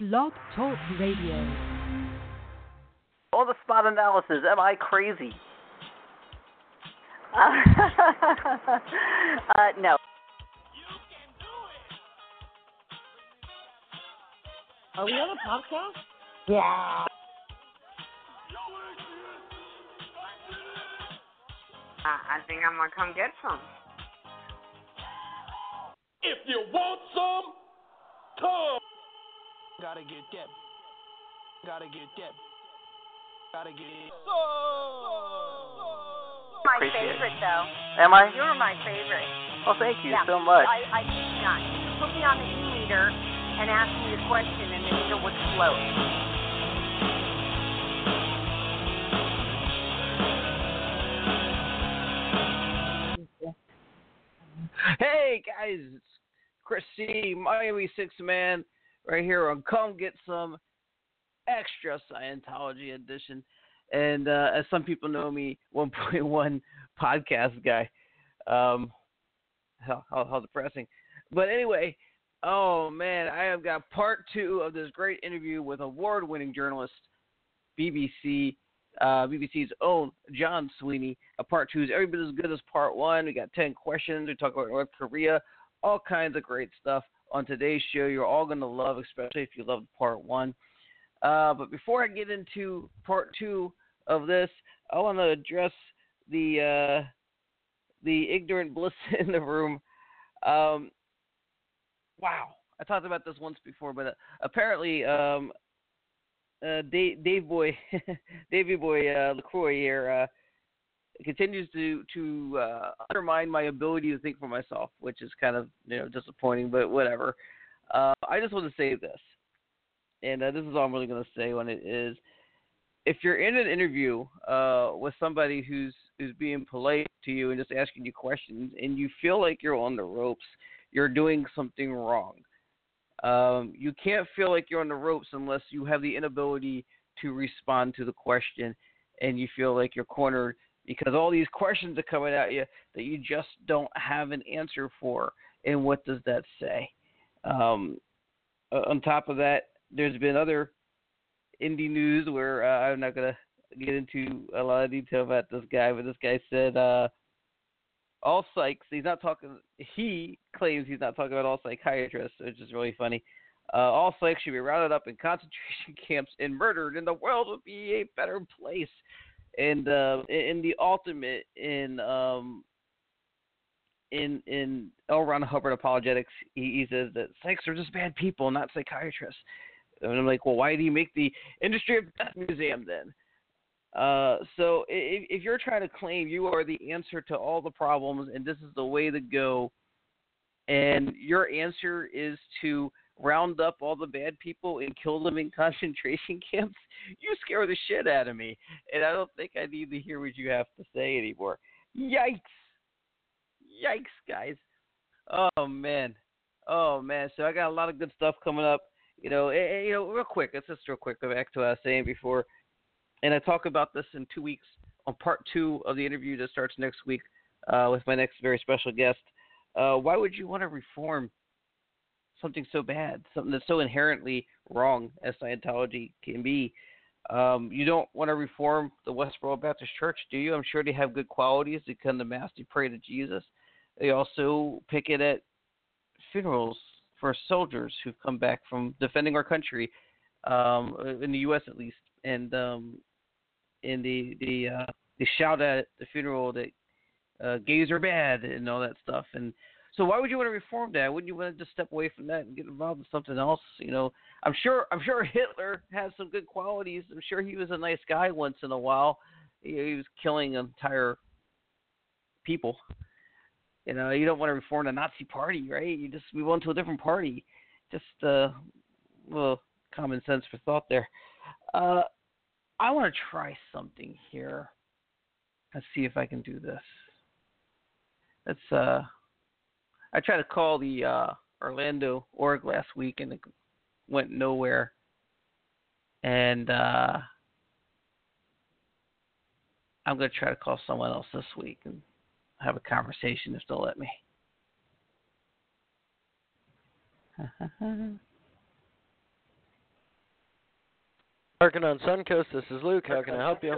Blog Talk Radio. All the spot analysis. Am I crazy? uh, no. Are we on a podcast? Yeah. I, I think I'm gonna come get some. If you want some, come. Gotta get that. Gotta get that. Gotta get it. My Appreciate favorite, it. though. Am I? You're my favorite. Well, thank you yeah. so much. I, I think not. You put me on the e-meter and asked me a question, and the meter would float. Hey guys, it's Chris C, Miami Six Man, right here on Come Get Some Extra Scientology Edition. And uh, as some people know me, 1.1 podcast guy. Um, how, how, depressing. But anyway, oh man, I have got part two of this great interview with award winning journalist, BBC, uh, BBC's own John Sweeney. Uh, part two is every bit as good as part one. We got 10 questions. We talk about North Korea, all kinds of great stuff on today's show. You're all going to love, especially if you loved part one. Uh, but before I get into part two of this, I want to address the uh, the ignorant bliss in the room. Um, wow, I talked about this once before, but uh, apparently, um, uh, Dave, Dave Boy, Davy Boy uh, Lacroix here uh, continues to to uh, undermine my ability to think for myself, which is kind of you know disappointing, but whatever. Uh, I just want to say this, and uh, this is all I'm really going to say when it is. If you're in an interview uh, with somebody who's who's being polite to you and just asking you questions, and you feel like you're on the ropes, you're doing something wrong. Um, you can't feel like you're on the ropes unless you have the inability to respond to the question, and you feel like you're cornered because all these questions are coming at you that you just don't have an answer for. And what does that say? Um, on top of that, there's been other indie news where uh, I'm not gonna get into a lot of detail about this guy, but this guy said uh, all psychs. He's not talking. He claims he's not talking about all psychiatrists, which is really funny. Uh, all psychs should be rounded up in concentration camps and murdered, and the world would be a better place. And uh, in the ultimate, in um, in in L. Ron Hubbard apologetics, he, he says that psychs are just bad people, not psychiatrists. And I'm like, well, why do you make the industry of death museum then? Uh, so if, if you're trying to claim you are the answer to all the problems and this is the way to go, and your answer is to round up all the bad people and kill them in concentration camps, you scare the shit out of me. And I don't think I need to hear what you have to say anymore. Yikes. Yikes, guys. Oh, man. Oh, man. So I got a lot of good stuff coming up. You know, and, you know, real quick, let's just real quick go back to what I was saying before and I talk about this in two weeks on part two of the interview that starts next week uh, with my next very special guest. Uh, why would you want to reform something so bad, something that's so inherently wrong as Scientology can be? Um, you don't want to reform the Westboro Baptist Church, do you? I'm sure they have good qualities. They come to mass, they pray to Jesus. They also pick it at funerals for soldiers who've come back from defending our country, um, in the U.S. at least, and um, in the the uh, they shout at the funeral that uh, gays are bad and all that stuff. And so, why would you want to reform that? Wouldn't you want to just step away from that and get involved in something else? You know, I'm sure I'm sure Hitler has some good qualities. I'm sure he was a nice guy once in a while. He, he was killing entire people. You know, you don't want to reform the Nazi party, right? You just move on to a different party. Just uh, little common sense for thought there. Uh, I want to try something here. Let's see if I can do this. Let's. Uh, I tried to call the uh, Orlando org last week and it went nowhere. And uh, I'm going to try to call someone else this week and have a conversation if they'll let me. Narconon Suncoast, this is Luke. How can I help you?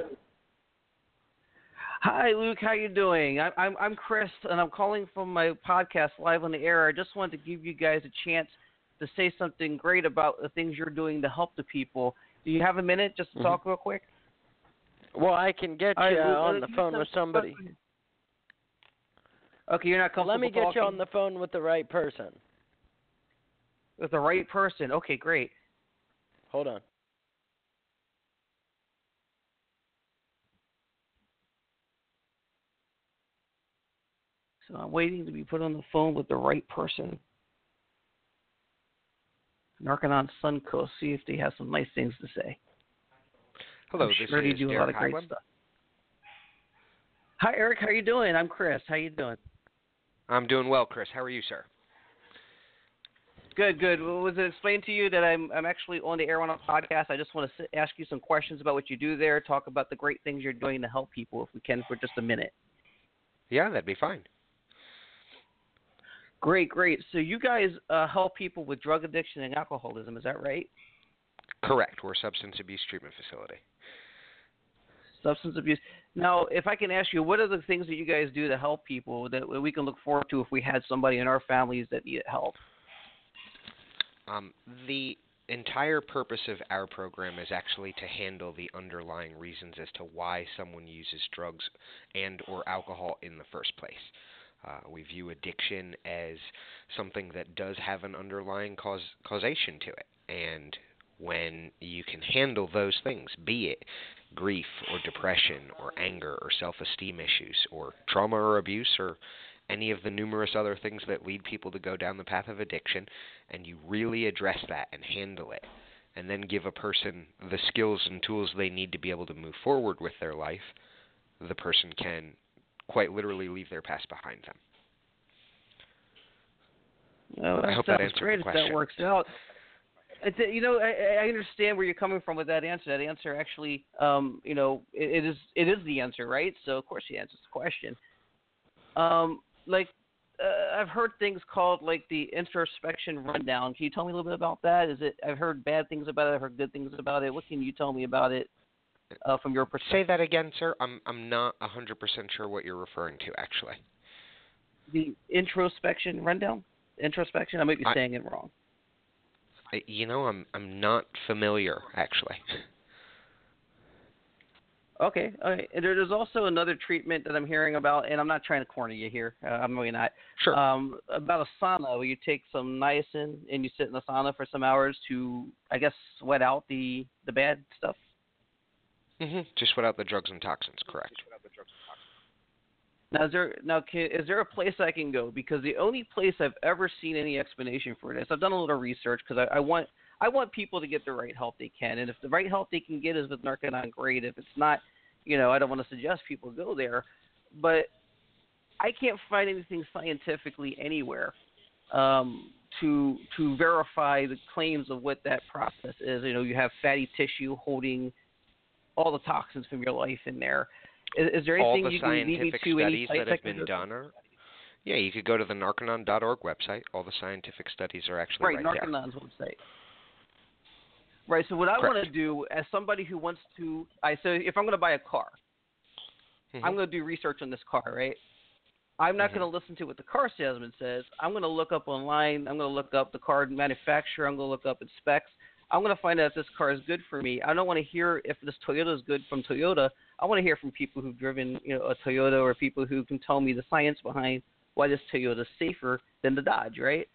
Hi, Luke. How you doing? I, I'm I'm Chris, and I'm calling from my podcast live on the air. I just wanted to give you guys a chance to say something great about the things you're doing to help the people. Do you have a minute just to Mhm. talk real quick? Well, I can get you Luke, on the phone with some- somebody. Okay, you're not comfortable talking. Let me get talking you on the phone with the right person. with the right person. Okay, great. Hold on. So I'm waiting to be put on the phone with the right person. Narconon Suncoast, see if they have some nice things to say. Hello, I'm this sure they is do a lot of great Highweb. stuff. Hi, Eric. How are you doing? I'm Chris. How are you doing? I'm doing well, Chris. How are you, sir? Good, good. Well, was it explained to you that I'm I'm actually on the air on a podcast? I just want to sit, ask you some questions about what you do there. Talk about the great things you're doing to help people, if we can, for just a minute. Yeah, that'd be fine. Great, great. So you guys uh, help people with drug addiction and alcoholism. Is that right? Correct. We're a substance abuse treatment facility. Substance abuse. Now, if I can ask you, what are the things that you guys do to help people that we can look forward to if we had somebody in our families that needed help? Um, the entire purpose of our program is actually to handle the underlying reasons as to why someone uses drugs and or alcohol in the first place. Uh, we view addiction as something that does have an underlying cause causation to it, and when you can handle those things, be it grief or depression or anger or self-esteem issues or trauma or abuse or any of the numerous other things that lead people to go down the path of addiction, and you really address that and handle it, and then give a person the skills and tools they need to be able to move forward with their life, the person can quite literally leave their past behind them. Oh, I hope that answered great the if that works out. It's, you know, I, I understand where you're coming from with that answer. That answer actually, um, you know, it, it is it is the answer, right? So of course he answers the question. Um, like uh, I've heard things called like the introspection rundown. Can you tell me a little bit about that? Is it? I've heard bad things about it. I've heard good things about it. What can you tell me about it uh, from your perspective? Say that again, sir. I'm I'm not a hundred percent sure what you're referring to actually. The introspection rundown. Introspection. I might be I- saying it wrong. I, you know, I'm I'm not familiar actually. Okay, okay. And there's also another treatment that I'm hearing about, and I'm not trying to corner you here. Uh, I'm really not. Sure. Um, about a sauna where you take some niacin and you sit in the sauna for some hours to, I guess, sweat out the the bad stuff. Hmm Just without the drugs and toxins, correct? Now, is there now can, is there a place I can go? Because the only place I've ever seen any explanation for this, I've done a little research because I, I want I want people to get the right help they can, and if the right help they can get is with Narconon, great. If it's not, you know, I don't want to suggest people go there, but I can't find anything scientifically anywhere um, to to verify the claims of what that process is. You know, you have fatty tissue holding all the toxins from your life in there. Is, is there anything the you can lead me to? any studies that have been done are. Yeah, you could go to the narconon.org website. All the scientific studies are actually right, right, there. Website. Right. So what I want to do, as somebody who wants to, I so if I'm going to buy a car, Mhm. I'm going to do research on this car, right? I'm not Mhm. going to listen to what the car salesman says. I'm going to look up online. I'm going to look up the car manufacturer. I'm going to look up its specs. I'm going to find out if this car is good for me. I don't want to hear if this Toyota is good from Toyota. I want to hear from people who've driven, you know, a Toyota or people who can tell me the science behind why this Toyota is safer than the Dodge, right?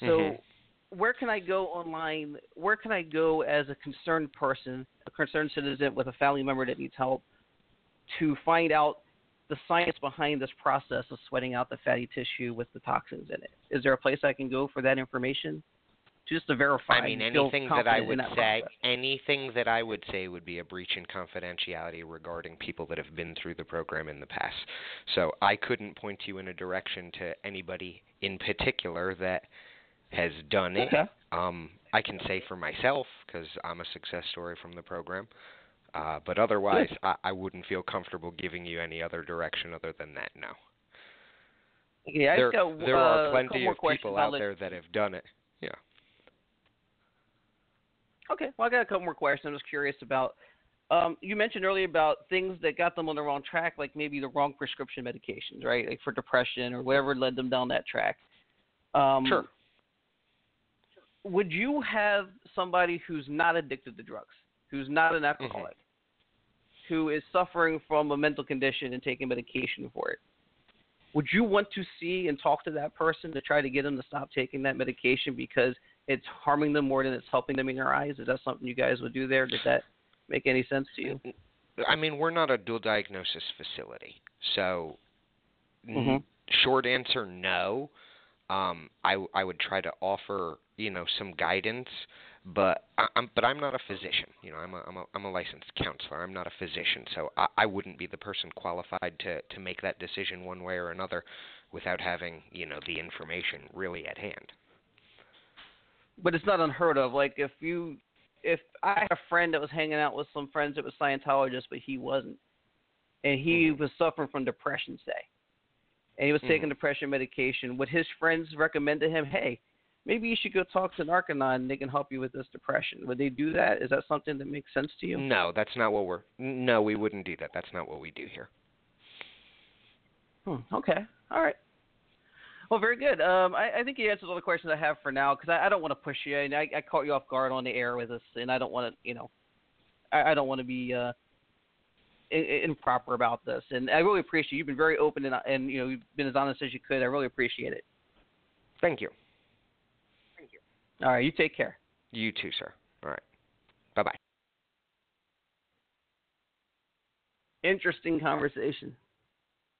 So Mhm. where can I go online? Where can I go as a concerned person, a concerned citizen with a family member that needs help, to find out the science behind this process of sweating out the fatty tissue with the toxins in it? Is there a place I can go for that information? Just to verify. I mean, anything that I would that say, process. anything that I would say would be a breach in confidentiality regarding people that have been through the program in the past. So I couldn't point you in a direction to anybody in particular that has done it. Okay. Um, I can say for myself because I'm a success story from the program. Uh, but otherwise, I, I wouldn't feel comfortable giving you any other direction other than that. No. Yeah, I there, just got, there uh, are plenty of people I'll out there that have done it. Okay, well, I got a couple more questions. I'm just curious about. Um, you mentioned earlier about things that got them on the wrong track, like maybe the wrong prescription medications, right? Like for depression or whatever led them down that track. Um, Sure. Would you have somebody who's not addicted to drugs, who's not an alcoholic, who is suffering from a mental condition and taking medication for it? Would you want to see and talk to that person to try to get them to stop taking that medication because it's harming them more than it's helping them in your eyes? Is that something you guys would do there? Did that make any sense to you? I mean, we're not a dual diagnosis facility, so n- Mhm. short answer no. Um, I I would try to offer you know some guidance, but I, I'm but I'm not a physician. You know, I'm a I'm a I'm a licensed counselor. I'm not a physician, so I, I wouldn't be the person qualified to to make that decision one way or another without having you know the information really at hand. But it's not unheard of. Like if you, if I had a friend that was hanging out with some friends that was Scientologists, but he wasn't, and he was suffering from depression, say, and he was taking Mhm. depression medication, would his friends recommend to him, hey, maybe you should go talk to Narconon and they can help you with this depression? Would they do that? Is that something that makes sense to you? No, that's not what we're. No, we wouldn't do that. That's not what we do here. Hmm, okay. All right. Well, very good. Um, I, I think you answered all the questions I have for now because I, I don't want to push you, and I, I caught you off guard on the air with us, and I don't want to, you know, I, I don't want to be uh, i- i- improper about this. And I really appreciate you've been very open and, and you know you've been as honest as you could. I really appreciate it. Thank you. Thank you. All right, you take care. You too, sir. All right. Bye bye. Interesting conversation.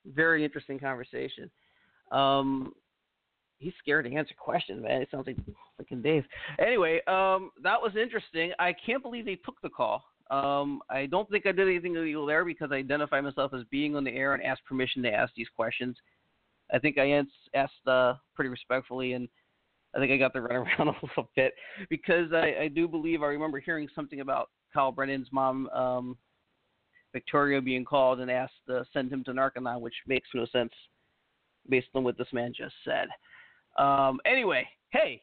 Very interesting conversation. Um, he's scared to answer questions, man. It sounds like freaking Dave. Anyway, um, that was interesting. I can't believe they took the call. Um, I don't think I did anything illegal there because I identify myself as being on the air and asked permission to ask these questions. I think I asked uh, pretty respectfully, and I think I got the runaround a little bit because I, I do believe I remember hearing something about Kyle Brennan's mom, um, Victoria, being called and asked to send him to Narconon, which makes no sense based on what this man just said. Um, anyway, hey,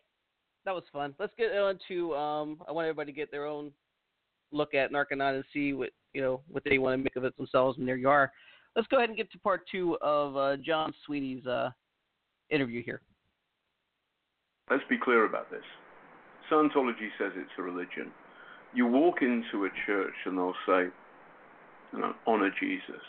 that was fun. Let's get on to. Um, I want everybody to get their own look at Narconon and see what you know what they want to make of it themselves. And there you are. Let's go ahead and get to part two of uh, John Sweeney's uh, interview here. Let's be clear about this. Scientology says it's a religion. You walk into a church and they'll say, you know, honor Jesus.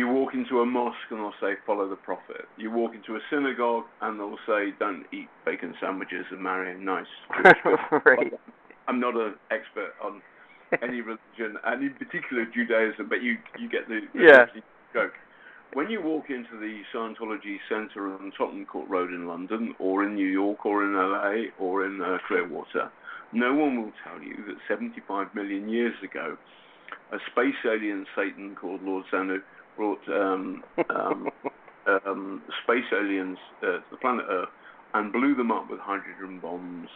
You walk into a mosque and they'll say, follow the prophet. You walk into a synagogue and they'll say, don't eat bacon sandwiches and marry a nice right. I'm not an expert on any religion, and in particular Judaism, but you you get the, the Yeah. joke. When you walk into the Scientology Centre on Tottenham Court Road in London, or in New York, or in LA, or in uh, Clearwater, no one will tell you that 75 million years ago, a space alien Satan called Lord Xenu brought um, um, um, space aliens uh, to the planet Earth and blew them up with hydrogen bombs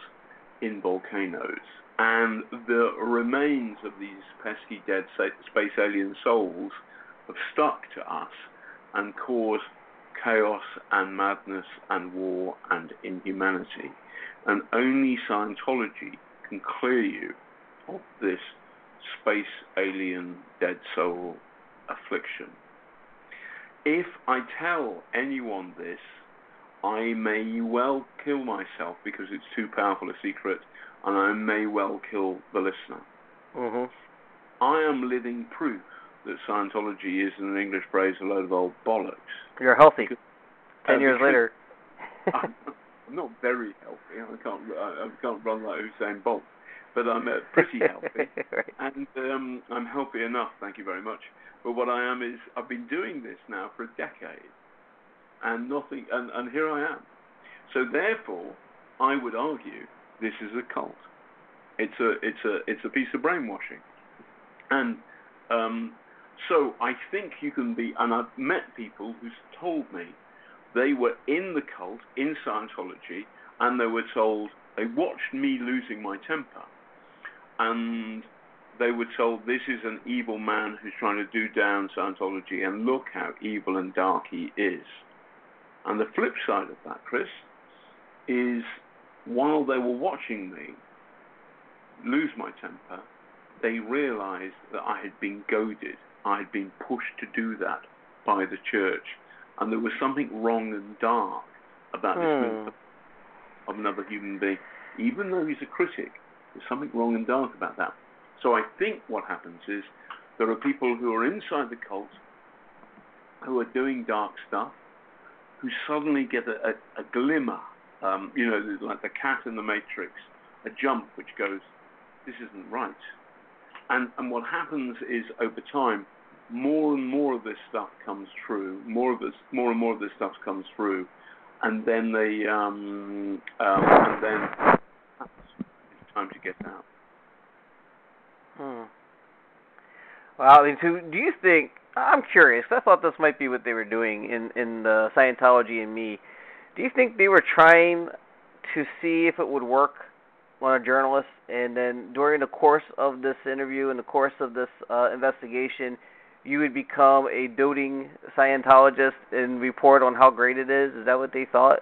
in volcanoes. And the remains of these pesky dead space alien souls have stuck to us and caused chaos and madness and war and inhumanity. And only Scientology can clear you of this space alien dead soul affliction. If I tell anyone this, I may well kill myself because it's too powerful a secret, and I may well kill the listener. Mhm. I am living proof that Scientology is, in an English phrase, a load of old bollocks. You're healthy. Ten uh, years later. I'm, I'm not very healthy. I can't. I, I can't run like Usain Bolt, but I'm uh, pretty healthy, right. and um, I'm healthy enough. Thank you very much. But what I am is I've been doing this now for a decade, and nothing. And, and here I am. So therefore, I would argue this is a cult. It's a it's a it's a piece of brainwashing, and um, so I think you can be. And I've met people who's told me they were in the cult in Scientology, and they were told they watched me losing my temper, and they were told this is an evil man who's trying to do down Scientology, and look how evil and dark he is. And the flip side of that, Chris, is while they were watching me lose my temper, they realized that I had been goaded. I had been pushed to do that by the church. And there was something wrong and dark about this Hmm. movement of another human being. Even though he's a critic, there's something wrong and dark about that. So I think what happens is there are people who are inside the cult who are doing dark stuff who suddenly get a, a, a glimmer, um, you know, like the cat in the Matrix, a jump which goes, this isn't right. And, and what happens is over time, more and more of this stuff comes through, more of this, more and more of this stuff comes through, and then they, um, um, and then time to get out. Hmm. Well, I mean, so do you think? I'm curious. I thought this might be what they were doing in in the Scientology and me. Do you think they were trying to see if it would work on a journalist, and then during the course of this interview, in the course of this uh, investigation, you would become a doting Scientologist and report on how great it is? Is that what they thought?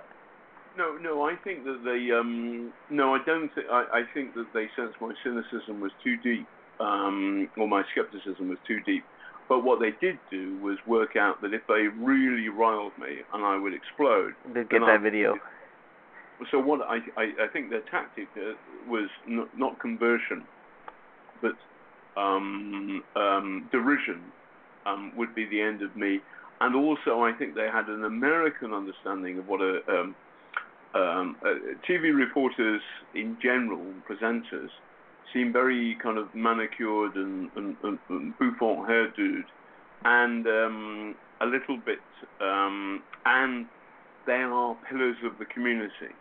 No, no, I think that they. Um, no, I don't. Th- I, I think that they sensed my cynicism was too deep, um, or my skepticism was too deep. But what they did do was work out that if they really riled me and I would explode. To get then I- that video. So what I, I, I think their tactic uh, was not, not conversion, but um, um, derision um, would be the end of me. And also, I think they had an American understanding of what a um, um, uh, TV reporters in general, presenters, seem very kind of manicured and, and, and, and bouffant hairdoed, and um, a little bit, um, and they are pillars of the community.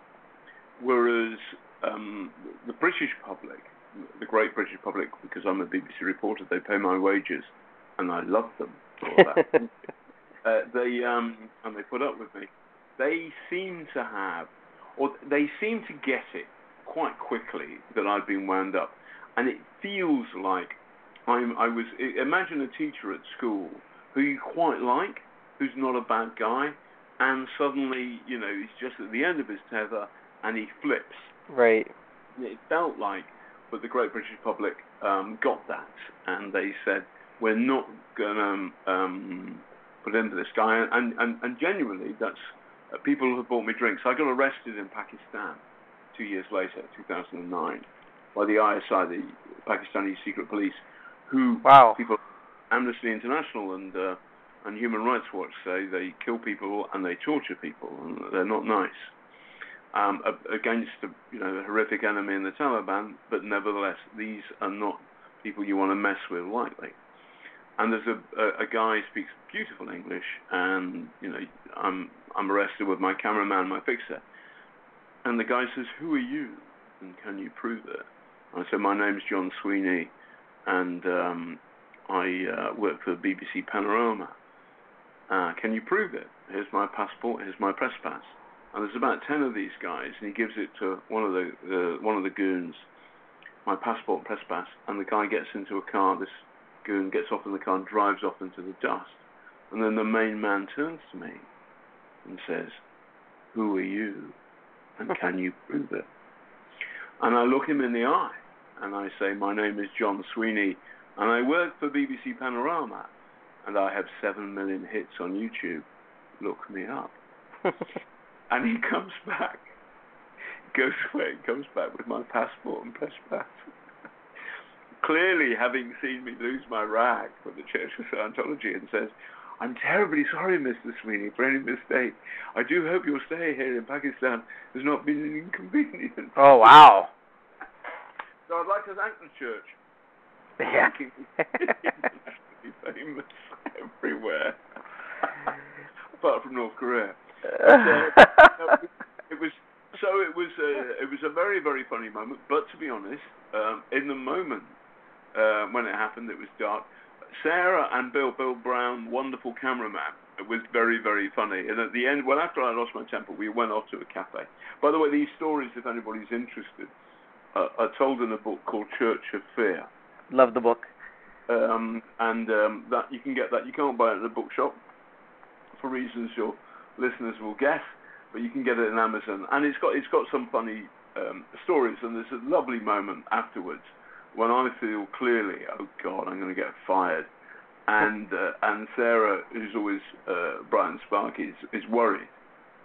Whereas um, the British public, the great British public, because I'm a BBC reporter, they pay my wages, and I love them for that. uh, they um, and they put up with me. They seem to have, or they seem to get it quite quickly that I've been wound up, and it feels like I'm. I was. Imagine a teacher at school who you quite like, who's not a bad guy, and suddenly, you know, he's just at the end of his tether, and he flips. Right. It felt like, but the great British public um, got that, and they said, "We're not going to um, put into this guy." And and and genuinely, that's uh, people have bought me drinks. I got arrested in Pakistan two years later, 2009, by the ISI, the Pakistani secret police, who Wow. people, Amnesty International and uh, and Human Rights Watch say they kill people and they torture people, and they're not nice um, against the you know the horrific enemy in the Taliban, but nevertheless these are not people you want to mess with lightly. And there's a, a, a guy speaks beautiful English, and you know I'm I'm arrested with my cameraman, my fixer, and the guy says, "Who are you? And can you prove it?" I said, "My name's John Sweeney, and um, I uh, work for BBC Panorama. Uh, can you prove it? Here's my passport. Here's my press pass." and there's about ten of these guys, and he gives it to one of the, the one of the goons, my passport press pass, and the guy gets into a car. This goon gets off in the car and drives off into the dust, and then the main man turns to me and says, "Who are you, and can you prove it?" And I look him in the eye, and I say, "My name is John Sweeney, and I work for BBC Panorama, and I have seven million hits on YouTube. Look me up." And he comes back, goes away, comes back with my passport and press pass. Clearly, having seen me lose my rag for the Church of Scientology, and says, I'm terribly sorry, Mr. Sweeney, for any mistake. I do hope your stay here in Pakistan has not been an inconvenience. Oh wow. So I'd like to thank the church Yeah. making me internationally famous everywhere, apart from North Korea. uh, it was so it was a, it was a very very funny moment. But to be honest, um, in the moment uh, when it happened, it was dark. Sarah and Bill, Bill Brown, wonderful cameraman, it was very very funny. And at the end, well after I lost my temper, we went off to a cafe. By the way, these stories, if anybody's interested, uh, are told in a book called Church of Fear. Love the book. Um, and um, that you can get that. You can't buy it in a bookshop for reasons your listeners will guess, but you can get it in Amazon. And it's got it's got some funny um, stories, and there's a lovely moment afterwards when I feel clearly, oh God, I'm going to get fired. And uh, and Sarah, who's always uh, bright and sparky, is, is worried.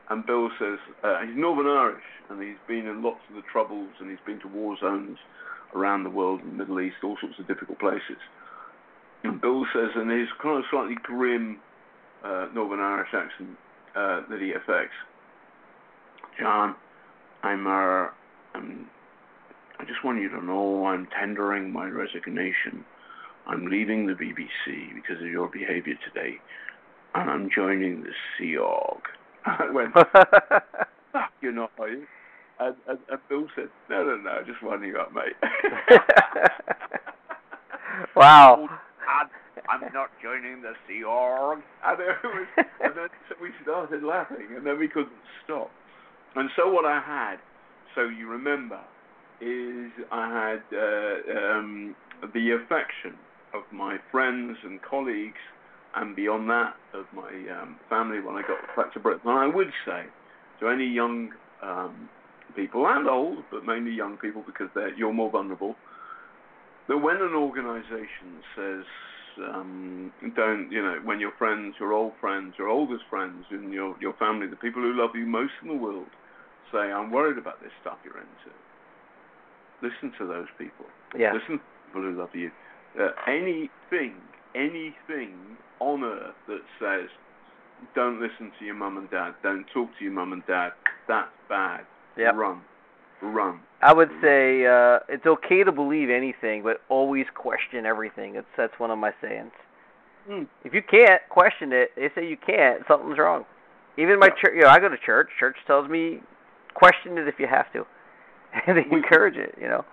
And Bill says uh, he's Northern Irish, and he's been in lots of the troubles, and he's been to war zones around the world, in the Middle East, all sorts of difficult places. And Bill says, in his kind of slightly grim uh, Northern Irish accent uh, that he affects, John, I'm, uh, I'm, I just want you to know I'm tendering my resignation. I'm leaving the BBC because of your behaviour today, and I'm joining the Sea Org. I went, fuck you know, are you? And, and, and Bill said, no, no, no, just winding you up, mate. wow. I'm not joining the Sea Org. And, it was, and then so we started laughing, and then we couldn't stop. And so what I had, so you remember, is I had uh, um, the affection of my friends and colleagues, and beyond that, of my um, family when I got back to Britain. And I would say to any young um, people and old, but mainly young people because you're more vulnerable, that when an organization says, um, don't, you know, when your friends, your old friends, your oldest friends, and your, your family, the people who love you most in the world, say, I'm worried about this stuff you're into, listen to those people. Yeah. Listen to people who love you. Uh, anything, anything on earth that says, don't listen to your mum and dad, don't talk to your mum and dad, that's bad. Yep. Run. Run. I would say uh, it's okay to believe anything, but always question everything. It's that's one of my sayings. Mm. If you can't question it, they say you can't. Something's wrong. Even my church, you know, I go to church. Church tells me question it if you have to, they We- encourage it. You know.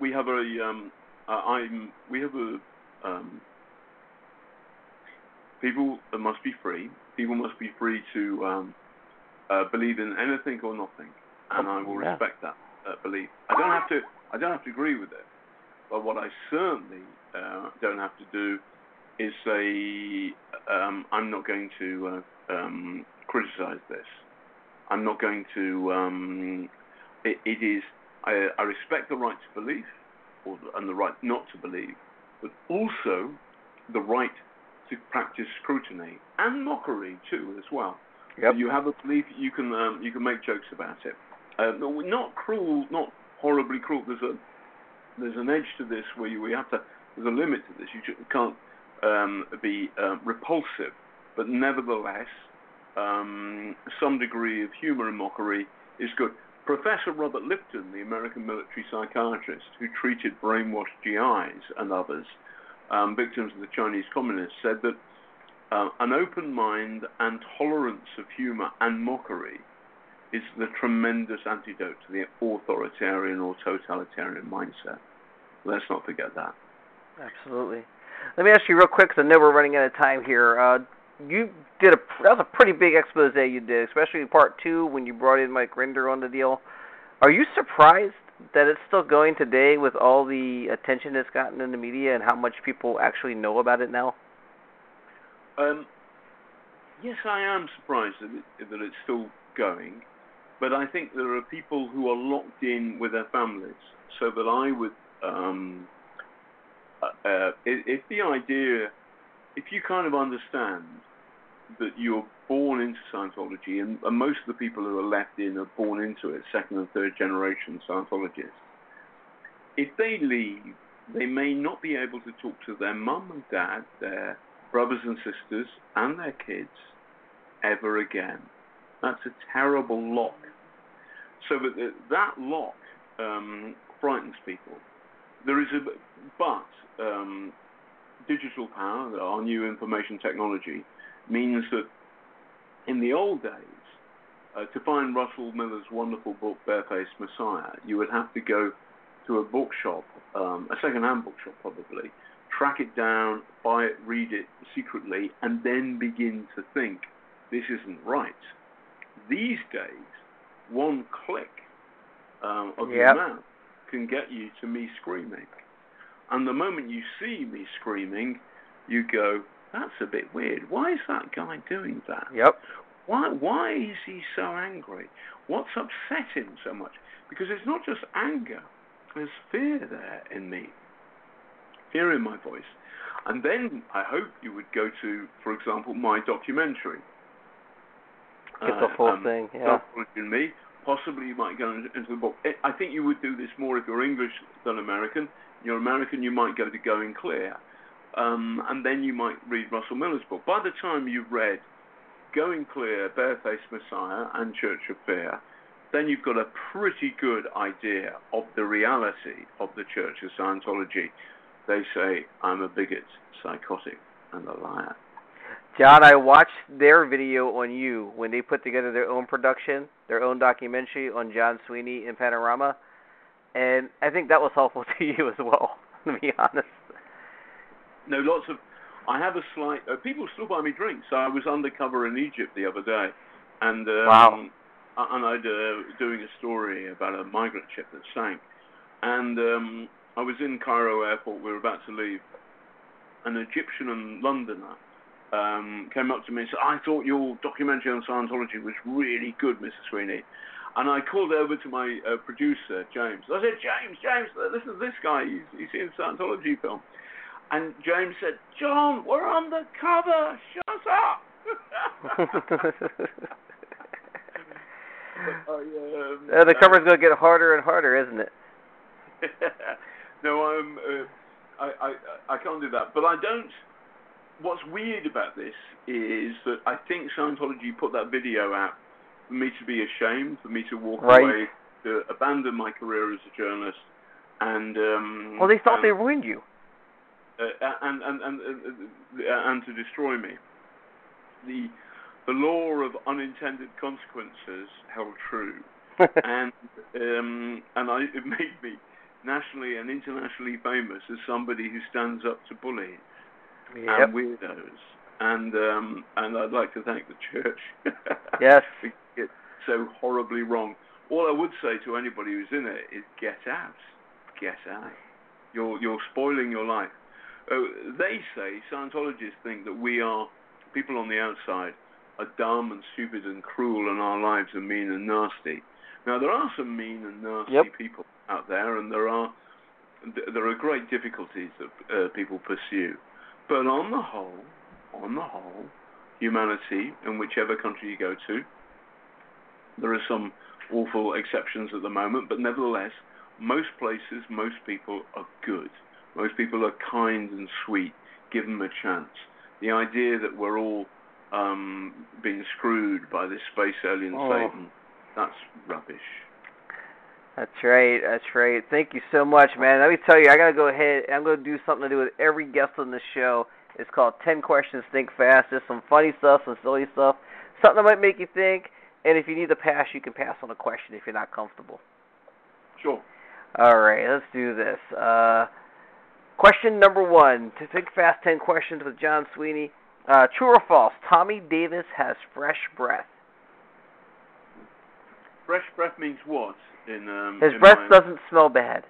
we have a um uh, I'm we have a um people must be free. People must be free to um uh, believe in anything or nothing, and I will Yeah. respect that uh, belief. I don't have to I don't have to agree with it, but what I certainly uh, don't have to do is say um, I'm not going to uh, um, criticize this. I'm not going to. Um, it, it is. I, I respect the right to believe, or and the right not to believe, but also the right to practice scrutiny and mockery too, as well. Yep. You have a belief, you can um, you can make jokes about it. Uh, not cruel, not horribly cruel. There's a there's an edge to this where you, we have to. There's a limit to this. You can't um, be um, repulsive, but nevertheless, um, some degree of humor and mockery is good. Professor Robert Lifton, the American military psychiatrist who treated brainwashed GIs and others, um, victims of the Chinese communists, said that uh, an open mind and tolerance of humor and mockery is the tremendous antidote to the authoritarian or totalitarian mindset. Let's not forget that. Absolutely. Let me ask you real quick, because I know we're running out of time here. Uh, you did a that was a pretty big expose you did, especially part two when you brought in Mike Rinder on the deal. Are you surprised that it's still going today with all the attention it's gotten in the media and how much people actually know about it now? Um, yes, I am surprised that, it, that it's still going, but I think there are people who are locked in with their families, so that I would, um, uh, uh, if the idea, if you kind of understand that you're born into Scientology, and, and most of the people who are left in are born into it, second and third generation Scientologists, if they leave, they may not be able to talk to their mum and dad, their brothers and sisters, and their kids ever again. That's a terrible lock. So that the- that lock um, frightens people. There is a but um, digital power, our new information technology, means that in the old days, uh, to find Russell Miller's wonderful book, Barefaced Messiah, you would have to go to a bookshop, um, a second-hand bookshop probably, track it down, buy it, read it secretly, and then begin to think, this isn't right. These days, one click um, of your Yep. mouse can get you to me screaming. And the moment you see me screaming, you go, that's a bit weird. Why is that guy doing that? Yep. Why, why is he so angry? What's upset him so much? Because it's not just anger, there's fear there in me, fear in my voice. And then I hope you would go to, for example, my documentary. Get the whole um, thing, yeah. In Me. Possibly you might go into the book. I- I think you would do this more if you're English than American. You're American, you might go to Going Clear. Um, and then you might read Russell Miller's book. By the time you've read Going Clear, Barefaced Messiah, and Church of Fear, then you've got a pretty good idea of the reality of the Church of Scientology. They say, I'm a bigot, psychotic, and a liar. John, I watched their video on you when they put together their own production, their own documentary on John Sweeney in Panorama, and I think that was helpful to you as well. To be honest. No, lots of. I have a slight. Uh, people still buy me drinks. So I was undercover in Egypt the other day, and um, Wow. and I'd uh, doing a story about a migrant ship that sank, and um, I was in Cairo airport. We were about to leave. An Egyptian and Londoner um, came up to me and said, "I thought your documentary on Scientology was really good, Mr. Sweeney." And I called over to my uh, producer, James. I said, James, James, listen to this guy. He's, he's in Scientology film. And James said, John, we're on the cover. Shut up. I, um, Uh, the cover's going to get harder and harder, isn't it? no, I'm. Uh, I, I I can't do that. But I don't. What's weird about this is that I think Scientology put that video out for me to be ashamed, for me to walk Right. away, to abandon my career as a journalist, and um, Well, they thought and, they ruined you. Uh, and and and uh, and to destroy me. The the law of unintended consequences held true and um, and I, it made me nationally and internationally famous as somebody who stands up to bullying Yep. and weirdos. And um, and I'd like to thank the church. Yes. for it so horribly wrong. All I would say to anybody who's in it is get out, get out. You're you're spoiling your life. Uh, they say Scientologists think that we are people on the outside are dumb and stupid and cruel, and our lives are mean and nasty. Now there are some mean and nasty Yep. people out there, and there are there are great difficulties that uh, people pursue. But on the whole, on the whole, humanity, in whichever country you go to, there are some awful exceptions at the moment, but nevertheless, most places, most people are good. Most people are kind and sweet. Give them a chance. The idea that we're all um, being screwed by this space alien Oh. Satan, that's rubbish. That's right. That's right. Thank you so much, man. Let me tell you, I gotta go ahead. I'm gonna do something to do with every guest on the show. It's called Ten Questions Think Fast. There's some funny stuff, some silly stuff, something that might make you think. And if you need to pass, you can pass on a question if you're not comfortable. Sure. All right, let's do this. Uh, question number one: To think fast, ten questions with John Sweeney. Uh, true or false? Tommy Davis has fresh breath. Fresh breath means what? In um, His in breath my- doesn't smell bad.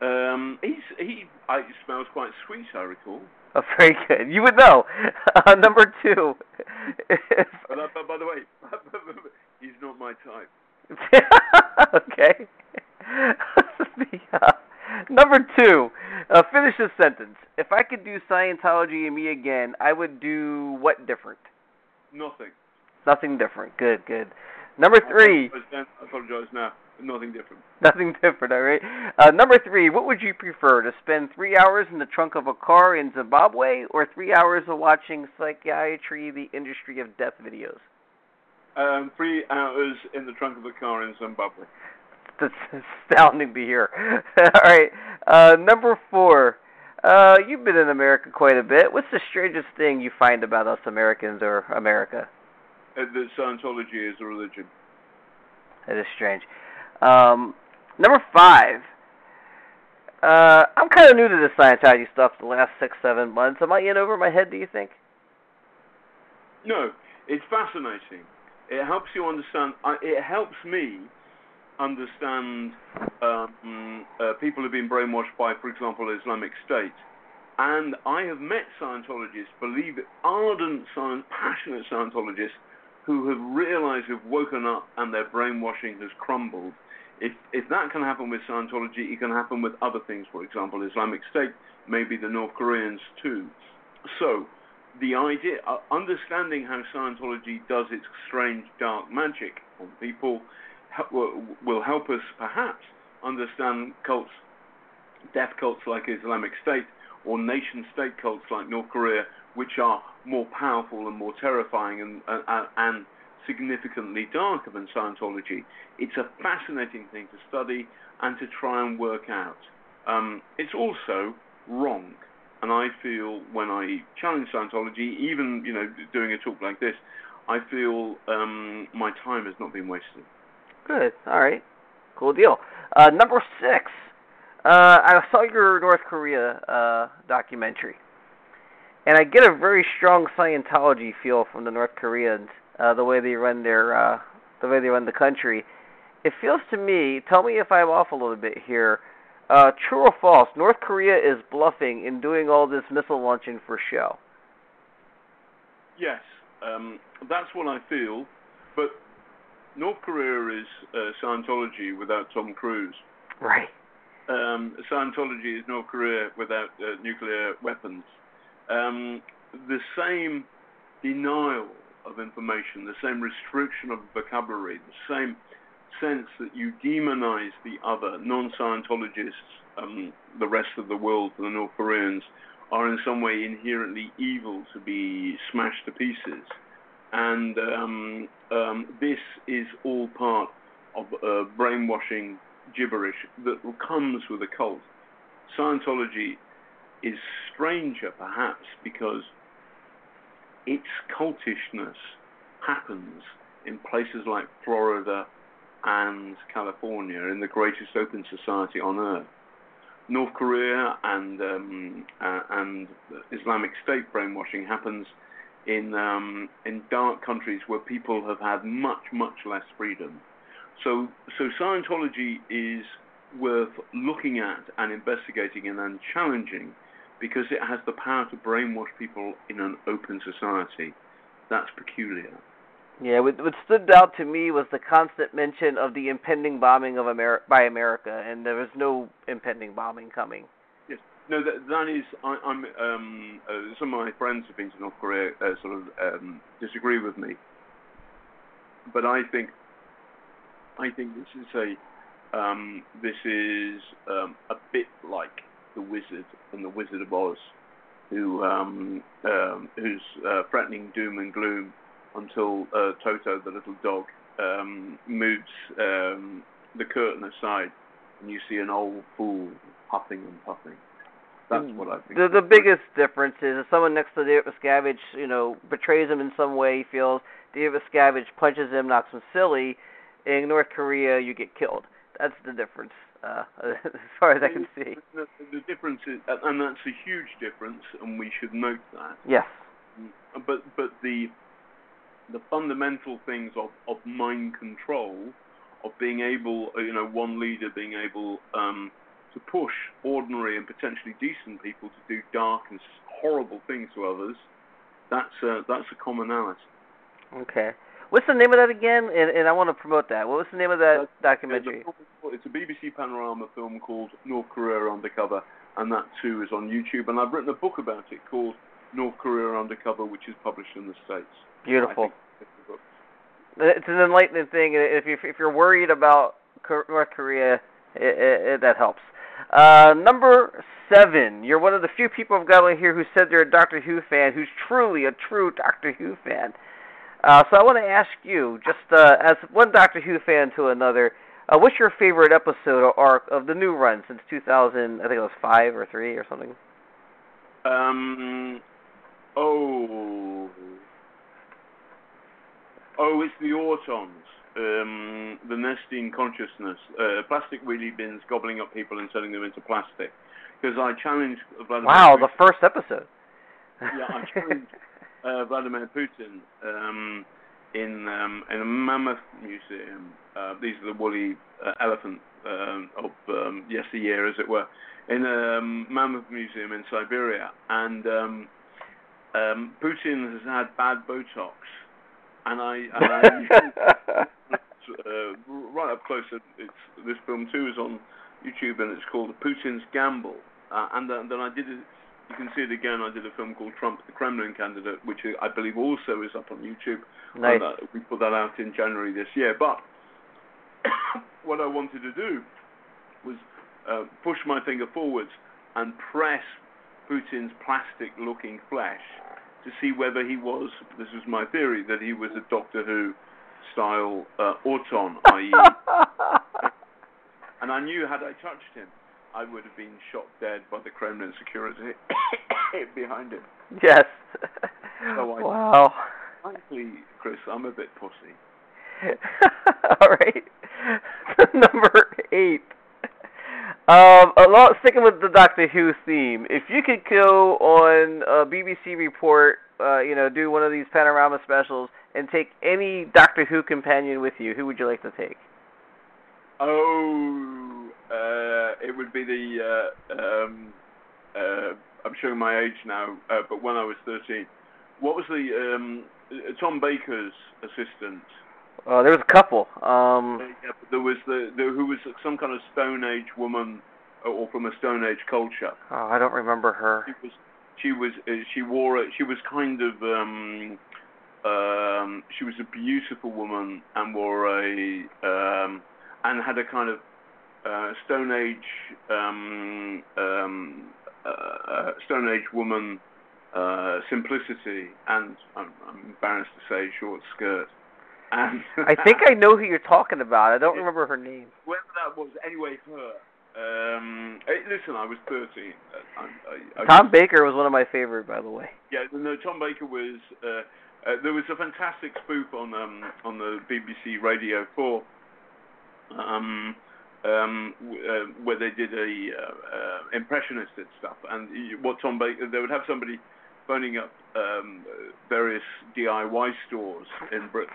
Um, he's he. I, he smells quite sweet, I recall. Oh, very good. You would know. Uh, number two. If- But, uh, by the way, he's not my type. okay. The, uh, number two. Uh, finish this sentence. If I could do Scientology and me again, I would do what different? Nothing. Nothing different. Good, good. Number three. I apologize then, I apologize now. Nothing different. Nothing different, all right? Uh, number three, what would you prefer? To spend three hours in the trunk of a car in Zimbabwe or three hours of watching Psychiatry, the Industry of Death videos? Um, three hours in the trunk of a car in Zimbabwe. That's astounding to hear. all right, uh, number four, uh, you've been in America quite a bit. What's the strangest thing you find about us Americans or America? uh, that Scientology is a religion. That is strange. Um, number five. Uh, I'm kind of new to this Scientology stuff the last six, seven months. Am I in over my head? Do you think? No, it's fascinating. It helps you understand. It helps me understand um, uh, people who've been brainwashed by, for example, Islamic State. And I have met Scientologists, believe it, ardent, science, passionate Scientologists, who have realized, who've woken up, and their brainwashing has crumbled. If if that can happen with Scientology, it can happen with other things. For example, Islamic State, maybe the North Koreans too. So, the idea, uh, understanding how Scientology does its strange dark magic on people, will, help us perhaps understand cults, death cults like Islamic State, or nation-state cults like North Korea, which are more powerful and more terrifying and and, and significantly darker than Scientology. It's a fascinating thing to study and to try and work out. Um, it's also wrong, and I feel when I challenge Scientology, even you know doing a talk like this, I feel um, my time has not been wasted. Good. All right. Cool deal. Uh, number six. Uh, I saw your North Korea uh, documentary, and I get a very strong Scientology feel from the North Koreans, uh, the way they run their, uh, the way they run the country. It feels to me. Tell me if I'm off a little bit here. Uh, true or false? North Korea is bluffing in doing all this missile launching for show. Yes, um, that's what I feel. But North Korea is uh, Scientology without Tom Cruise. Right. Um, Scientology is North Korea without uh, nuclear weapons. Um, the same denial of information, the same restriction of vocabulary, the same sense that you demonize the other, non Scientologists, um, the rest of the world, the North Koreans, are in some way inherently evil to be smashed to pieces. And um, um, this is all part of uh, brainwashing gibberish that comes with a cult. Scientology is stranger, perhaps, because its cultishness happens in places like Florida and California, in the greatest open society on earth. North Korea and um, uh, and Islamic State brainwashing happens in um, in dark countries where people have had much much less freedom. So so Scientology is worth looking at and investigating and then challenging because it has the power to brainwash people in an open society. That's peculiar. Yeah, what, what stood out to me was the constant mention of the impending bombing of Amer- by America, and there was no impending bombing coming. No, that that is. I, I'm. Um, uh, some of my friends who've been to North Korea uh, sort of um, disagree with me, but I think. I think this is a. Um, this is um, a bit like the Wizard and the Wizard of Oz, who um, um, who's uh, threatening doom and gloom until uh, Toto, the little dog, um, moves um, the curtain aside, and you see an old fool puffing and puffing. That's what I think. The the biggest difference is if someone next to David Miscavige, you know, betrays him in some way, he feels David Miscavige punches him, knocks him silly. In North Korea, you get killed. That's the difference, uh, as far as I can see. The, the difference is, and that's a huge difference, and we should note that. Yes. But but the the fundamental things of, of mind control, of being able, you know, one leader being able um, to push ordinary and potentially decent people to do dark and horrible things to others, that's a, that's a commonality. Okay. What's the name of that again? And, and I want to promote that. What was the name of that uh, documentary? It's a BBC Panorama film called North Korea Undercover, and that too is on YouTube. And I've written a book about it called North Korea Undercover, which is published in the States. Beautiful. Uh, it's an enlightening thing. If you if you're worried about North Korea, it, it, it, that helps. Uh, number seven. You're one of the few people I've got on here who said they're a Doctor Who fan, who's truly a true Doctor Who fan. Uh, so I want to ask you, just uh, as one Doctor Who fan to another, uh, what's your favorite episode or arc of the new run since 2000? I think it was five or three or something. Um. Oh. Oh, it's the autons, um, the Nestene consciousness, uh, plastic wheelie bins gobbling up people and turning them into plastic. Because I challenged Vladimir. Wow, Putin- the first episode. yeah, I challenged uh, Vladimir Putin um, in um, in a mammoth museum. Uh, these are the woolly uh, elephant um, of um, yesteryear, as it were, in a um, mammoth museum in Siberia, and um, um, Putin has had bad Botox, and I, and I uh, right up close. It's this film too is on YouTube, and it's called Putin's Gamble. Uh, and then, then I did it. You can see it again. I did a film called Trump, the Kremlin Candidate, which I believe also is up on YouTube. Nice. And, uh, we put that out in January this year. But what I wanted to do was uh, push my finger forwards and press Putin's plastic-looking flesh to see whether he was. This was my theory that he was a Doctor Who style uh, auton, i.e. and I knew had I touched him, I would have been shot dead by the Kremlin security behind him. yes. So I, wow. Frankly, Chris, I'm a bit pussy. All right. Number eight. Um, a lot sticking with the Doctor Who theme. If you could go on a BBC report, uh, you know, do one of these panorama specials, and take any Doctor Who companion with you, who would you like to take? Oh, uh, it would be the. Uh, um, uh, I'm showing my age now, uh, but when I was 13, what was the um, Tom Baker's assistant? Uh, there was a couple. Um, Yeah, there was the, the who was some kind of Stone Age woman, uh, or from a Stone Age culture. oh, I don't remember her. She was she was uh, she wore a, she was kind of um, um, she was a beautiful woman and wore a um, and had a kind of uh, Stone Age um, um, uh, Stone Age woman uh, simplicity and I'm, I'm embarrassed to say short skirt. And I think I know who you're talking about. I don't remember her name. whoever that was. Anyway, her. Um, hey, listen, I was 13. Uh, I, I, I Tom Baker was one of my favorite, by the way. Yeah, no, Tom Baker was. Uh, uh, there was a fantastic spoof on um, on the BBC Radio 4, um, um, w- uh, where they did a uh, uh, impressionistic stuff, and what Tom Baker they would have somebody phoning up um, various DIY stores in Britain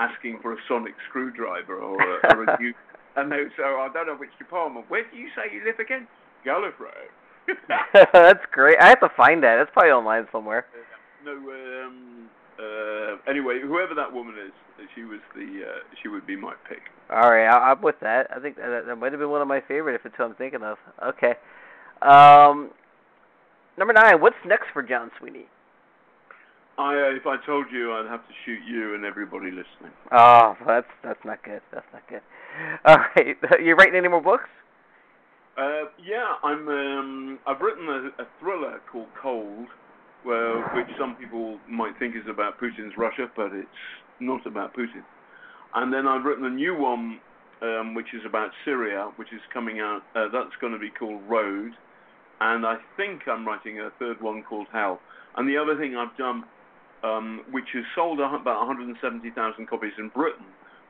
asking for a sonic screwdriver or a, or a new, and they say, oh, I don't know which department. Where do you say you live again? Gallifrey. That's great. I have to find that. It's probably online somewhere. No, um, uh, anyway, whoever that woman is, she was the, uh, she would be my pick. All right, I, I'm with that. I think that, that might have been one of my favorite if it's who I'm thinking of. Okay. Um, number nine. What's next for John Sweeney? I, uh, if I told you, I'd have to shoot you and everybody listening. Oh, that's that's not good. That's not good. All right. You writing any more books? Uh, yeah, I'm. Um, I've written a, a thriller called Cold, well, which some people might think is about Putin's Russia, but it's not about Putin. And then I've written a new one, um, which is about Syria, which is coming out. Uh, that's going to be called Road, and I think I'm writing a third one called Hell. And the other thing I've done, um, which has sold about 170,000 copies in Britain,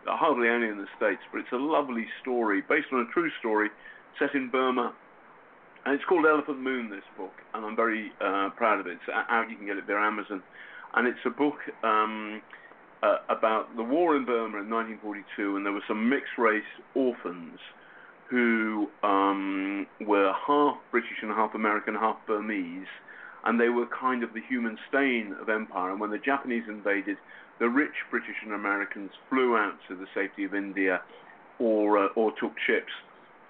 uh, hardly any in the States, but it's a lovely story based on a true story set in Burma. And it's called Elephant Moon, this book, and I'm very uh, proud of it. It's out, you can get it via Amazon. And it's a book um, uh, about the war in Burma in 1942, and there were some mixed race orphans who um, were half British and half American, half Burmese, and they were kind of the human stain of empire. And when the Japanese invaded, the rich British and Americans flew out to the safety of India or, uh, or took ships.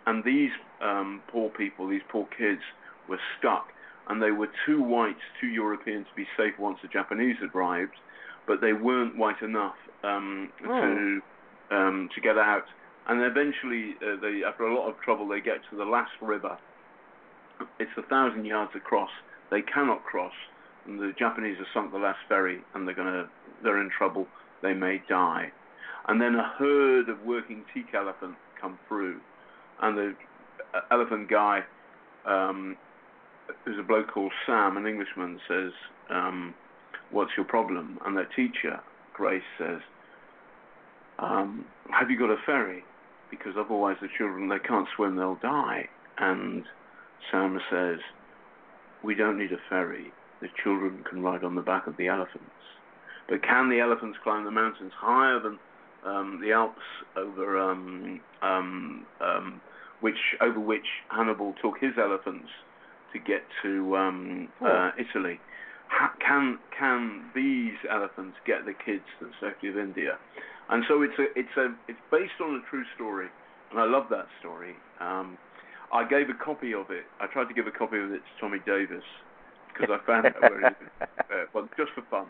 And these um, poor people, these poor kids, were stuck. And they were too white, too European to be safe once the Japanese arrived, but they weren't white enough um, to um, to get out. And eventually, uh, they, after a lot of trouble, they get to the last river. It's a thousand yards across. They cannot cross, and the Japanese have sunk the last ferry, and they're gonna they're in trouble. They may die. And then a herd of working teak elephant come through, and the uh, elephant guy, um, who's a bloke called Sam, an Englishman, says, um, "What's your problem?" And their teacher, Grace, says, um, "Have you got a ferry? Because otherwise the children they can't swim, they'll die." And Sam says, "We don't need a ferry. The children can ride on the back of the elephants." But can the elephants climb the mountains higher than um, the Alps over um, um, um, which over which Hannibal took his elephants to get to um, uh, Italy? Ha- can can these elephants get the kids to the safety of India? And so it's a it's a it's based on a true story, and I love that story. I gave a copy of it. I tried to give a copy of it to Tommy Davis because I found out where it is, uh, well, just for fun.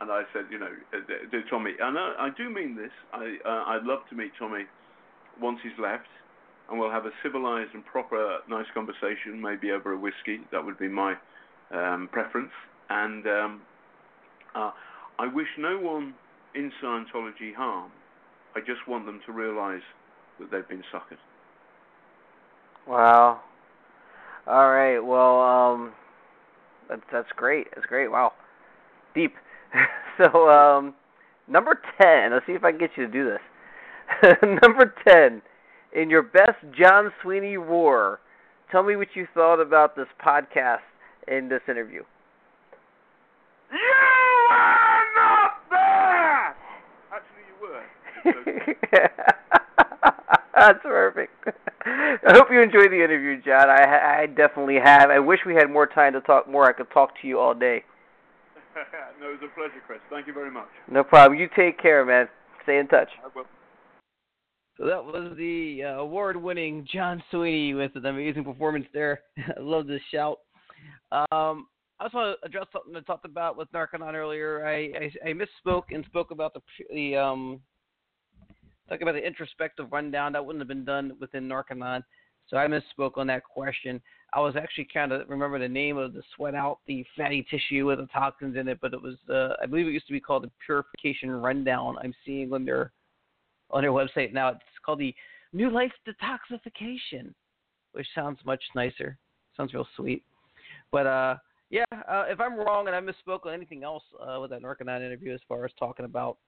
And I said, you know, uh, to Tommy, and I, I do mean this. I uh, I'd love to meet Tommy once he's left, and we'll have a civilized and proper, nice conversation, maybe over a whiskey. That would be my um, preference. And um, uh, I wish no one in Scientology harm. I just want them to realize that they've been suckered. Wow. All right. Well, um, that's that's great. That's great. Wow. Deep. so, um, number ten. Let's see if I can get you to do this. number ten. In your best John Sweeney roar, tell me what you thought about this podcast in this interview. You are not there. Actually, you were. That's perfect. I hope you enjoyed the interview, John. I I definitely have. I wish we had more time to talk more. I could talk to you all day. no, it was a pleasure, Chris. Thank you very much. No problem. You take care, man. Stay in touch. I will. So that was the uh, award-winning John Sweeney with an amazing performance there. I love this shout. Um, I just want to address something I talked about with Narconon earlier. I, I, I misspoke and spoke about the the um talking about the introspective rundown that wouldn't have been done within Narconon. So I misspoke on that question. I was actually kind of remember the name of the sweat out the fatty tissue with the toxins in it, but it was uh, I believe it used to be called the purification rundown. I'm seeing on their on their website now. It's called the New Life Detoxification, which sounds much nicer. Sounds real sweet. But uh, yeah, uh, if I'm wrong and I misspoke on anything else uh, with that Narconon interview as far as talking about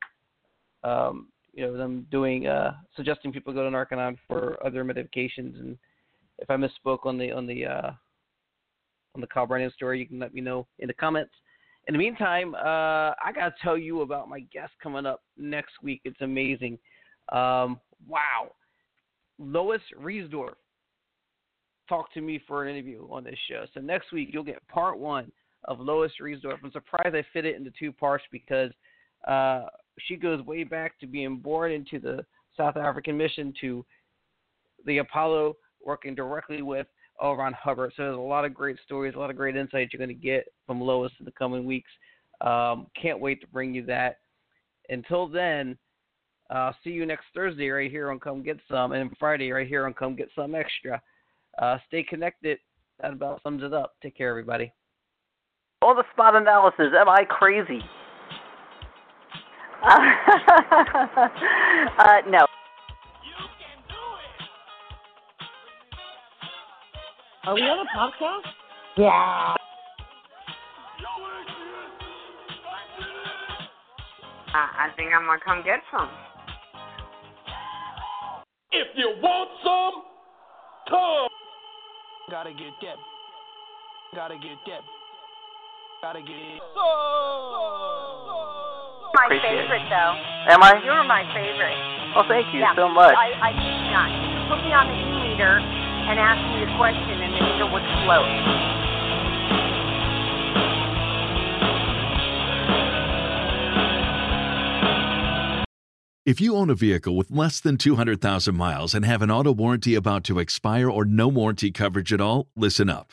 um, you know them doing uh, suggesting people go to Narconon for other medications, and if I misspoke on the on the uh, on the Kyle story, you can let me know in the comments. In the meantime, uh, I gotta tell you about my guest coming up next week. It's amazing. Um, wow, Lois Reisdorf talked to me for an interview on this show. So next week you'll get part one of Lois Reisdorf. I'm surprised I fit it into two parts because uh, she goes way back to being born into the South African mission to the Apollo, working directly with L. Ron Hubbard. So there's a lot of great stories, a lot of great insights you're going to get from Lois in the coming weeks. Um, can't wait to bring you that. Until then, uh, see you next Thursday right here on Come Get Sum, and Friday right here on Come Get Sum Extra. Uh, stay connected. That about sums it up. Take care, everybody. All the spot analysis. Am I crazy? uh, no. Are we on a podcast? Yeah. I, I think I'm gonna come get some. If you want some, come. Gotta get that. Gotta get that. Gotta get My Appreciate it. favorite, though. Am I? You're my favorite. Well, thank you yeah. so much. I, I kid not. You put me on the e-meter and ask me a question, and the meter would float. If you own a vehicle with less than 200,000 miles and have an auto warranty about to expire or no warranty coverage at all, listen up.